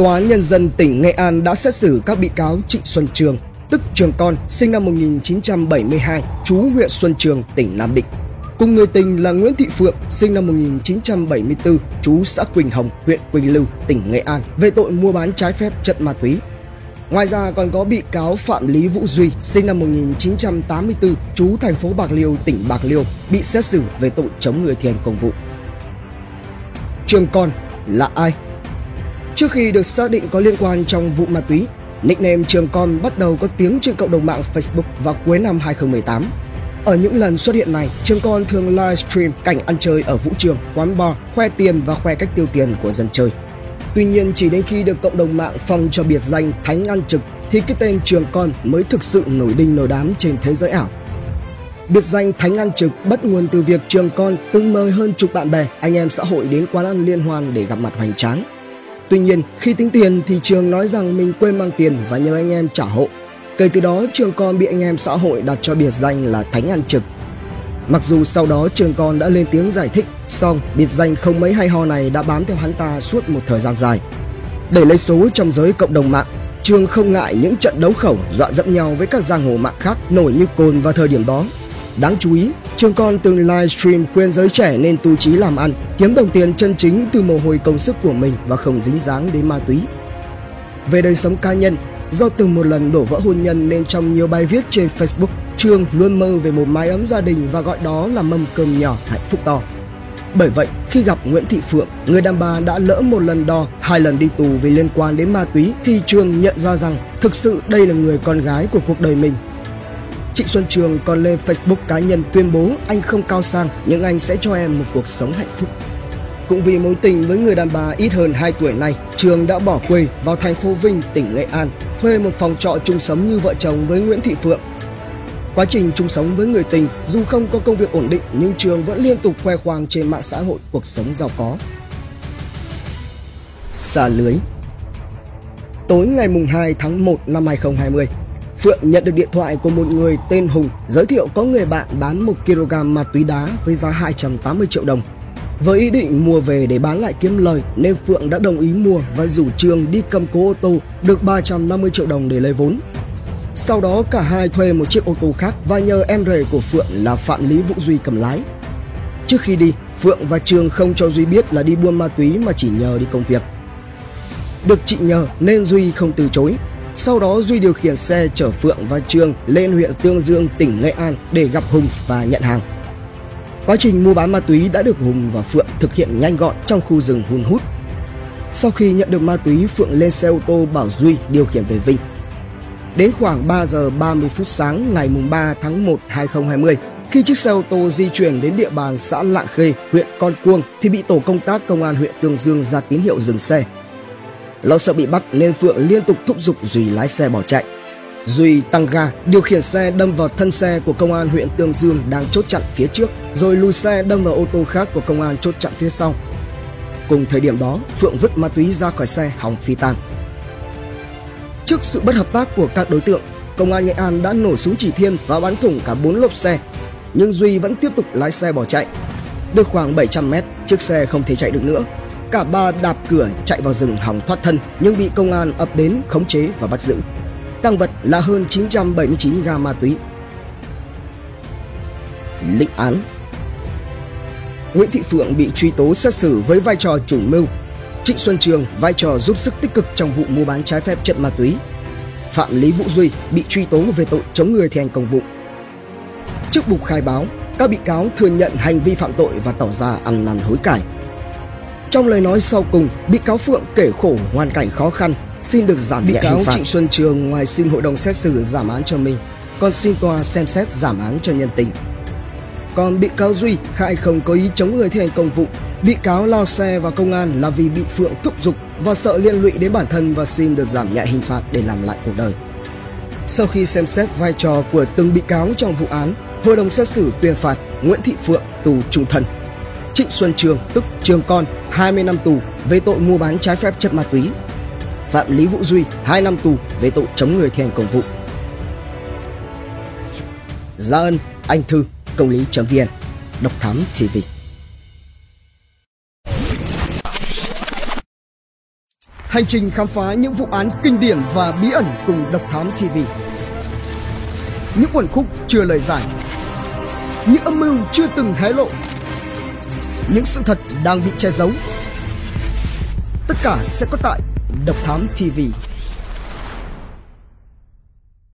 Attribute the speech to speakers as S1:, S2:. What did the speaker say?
S1: Tòa án Nhân dân tỉnh Nghệ An đã xét xử các bị cáo Trịnh Xuân Trường, tức Trường Con, sinh năm 1972, trú huyện Xuân Trường, tỉnh Nam Định. Cùng người tình là Nguyễn Thị Phượng, sinh năm 1974, trú xã Quỳnh Hồng, huyện Quỳnh Lưu, tỉnh Nghệ An, về tội mua bán trái phép chất ma túy. Ngoài ra còn có bị cáo Phạm Lý Vũ Duy, sinh năm 1984, trú thành phố Bạc Liêu, tỉnh Bạc Liêu, bị xét xử về tội chống người thi hành công vụ. Trường Con là ai? Trước khi được xác định có liên quan trong vụ ma túy, nickname Trường Con bắt đầu có tiếng trên cộng đồng mạng Facebook vào cuối năm 2018. Ở những lần xuất hiện này, Trường Con thường livestream cảnh ăn chơi ở vũ trường, quán bar, khoe tiền và khoe cách tiêu tiền của dân chơi. Tuy nhiên chỉ đến khi được cộng đồng mạng phong cho biệt danh Thánh Ăn Trực thì cái tên Trường Con mới thực sự nổi đinh nổi đám trên thế giới ảo. Biệt danh Thánh Ăn Trực bắt nguồn từ việc Trường Con từng mời hơn chục bạn bè, anh em xã hội đến quán ăn liên hoan để gặp mặt hoành tráng. Tuy nhiên, khi tính tiền thì Trường nói rằng mình quên mang tiền và nhờ anh em trả hộ. Kể từ đó, Trường Con bị anh em xã hội đặt cho biệt danh là Thánh Ăn Trực. Mặc dù sau đó Trường Con đã lên tiếng giải thích, song biệt danh không mấy hay ho này đã bám theo hắn ta suốt một thời gian dài. Để lấy số trong giới cộng đồng mạng, Trường không ngại những trận đấu khẩu dọa dẫm nhau với các giang hồ mạng khác nổi như cồn vào thời điểm đó. Đáng chú ý, Trường Con từng livestream khuyên giới trẻ nên tu trí làm ăn, kiếm đồng tiền chân chính từ mồ hôi công sức của mình và không dính dáng đến ma túy. Về đời sống cá nhân, do từng một lần đổ vỡ hôn nhân nên trong nhiều bài viết trên Facebook, Trương luôn mơ về một mái ấm gia đình và gọi đó là mâm cơm nhỏ hạnh phúc to. Bởi vậy, khi gặp Nguyễn Thị Phượng, người đàn bà đã lỡ một lần đo, hai lần đi tù vì liên quan đến ma túy, thì Trương nhận ra rằng thực sự đây là người con gái của cuộc đời mình. Trịnh Xuân Trường còn lên Facebook cá nhân tuyên bố anh không cao sang nhưng anh sẽ cho em một cuộc sống hạnh phúc. Cũng vì mối tình với người đàn bà ít hơn 2 tuổi này, Trường đã bỏ quê vào thành phố Vinh, tỉnh Nghệ An, thuê một phòng trọ chung sống như vợ chồng với Nguyễn Thị Phượng Quá trình chung sống với người tình, dù không có công việc ổn định nhưng Trường vẫn liên tục khoe khoang trên mạng xã hội cuộc sống giàu có. Xa lưới Tối ngày mùng 2 tháng 1 năm 2020, Phượng nhận được điện thoại của một người tên Hùng giới thiệu có người bạn bán 1 kg ma túy đá với giá 280 triệu đồng. Với ý định mua về để bán lại kiếm lời nên Phượng đã đồng ý mua và rủ Trường đi cầm cố ô tô được 350 triệu đồng để lấy vốn. Sau đó cả hai thuê một chiếc ô tô khác và nhờ em rể của Phượng là Phạm Lý Vũ Duy cầm lái. Trước khi đi, Phượng và Trường không cho Duy biết là đi buôn ma túy mà chỉ nhờ đi công việc. Được chị nhờ nên Duy không từ chối. Sau đó Duy điều khiển xe chở Phượng và trương lên huyện Tương Dương, tỉnh Nghệ An để gặp Hùng và nhận hàng. Quá trình mua bán ma túy đã được Hùng và Phượng thực hiện nhanh gọn trong khu rừng hun hút. Sau khi nhận được ma túy, Phượng lên xe ô tô bảo Duy điều khiển về Vinh. Đến khoảng 3 giờ 30 phút sáng ngày 3 tháng 1 2020, khi chiếc xe ô tô di chuyển đến địa bàn xã Lạng Khê, huyện Con Cuông thì bị tổ công tác công an huyện Tương Dương ra tín hiệu dừng xe. Lo sợ bị bắt nên Phượng liên tục thúc giục Duy lái xe bỏ chạy. Duy tăng ga, điều khiển xe đâm vào thân xe của công an huyện Tương Dương đang chốt chặn phía trước, rồi lùi xe đâm vào ô tô khác của công an chốt chặn phía sau. Cùng thời điểm đó, Phượng vứt ma túy ra khỏi xe hòng phi tang. Trước sự bất hợp tác của các đối tượng, công an Nghệ An đã nổ súng chỉ thiên và bắn thủng cả bốn lốp xe, nhưng Duy vẫn tiếp tục lái xe bỏ chạy. Được khoảng 700 mét, chiếc xe không thể chạy được nữa. Cả ba đạp cửa chạy vào rừng hòng thoát thân nhưng bị công an ập đến khống chế và bắt giữ. Tăng vật là hơn 979 gam ma túy. Lệnh án Nguyễn Thị Phượng bị truy tố xét xử với vai trò chủ mưu Trịnh Xuân Trường vai trò giúp sức tích cực trong vụ mua bán trái phép chất ma túy. Phạm Lý Vũ Duy bị truy tố về tội chống người thi hành công vụ. Trước bục khai báo, các bị cáo thừa nhận hành vi phạm tội và tỏ ra ăn năn hối cải. Trong lời nói sau cùng, bị cáo Phượng kể khổ hoàn cảnh khó khăn, xin được giảm bị cáo Trịnh Xuân Trường ngoài xin hội đồng xét xử giảm án cho mình, còn xin tòa xem xét giảm án cho nhân tình. Còn bị cáo Duy khai không có ý chống người thi hành công vụ Bị cáo lao xe vào công an là vì bị Phượng thúc giục và sợ liên lụy đến bản thân và xin được giảm nhẹ hình phạt để làm lại cuộc đời. Sau khi xem xét vai trò của từng bị cáo trong vụ án, hội đồng xét xử tuyên phạt Nguyễn Thị Phượng tù trung thân. Trịnh Xuân Trường tức Trường Con 20 năm tù về tội mua bán trái phép chất ma túy. Phạm Lý Vũ Duy 2 năm tù về tội chống người thi hành công vụ. Gia ân, anh thư, công lý.vn, độc thám TV. Hành trình khám phá những vụ án kinh điển và bí ẩn cùng Độc Thám TV. Những quần khúc chưa lời giải. Những âm mưu chưa từng hé lộ. Những sự thật đang bị che giấu. Tất cả sẽ có tại Độc Thám TV.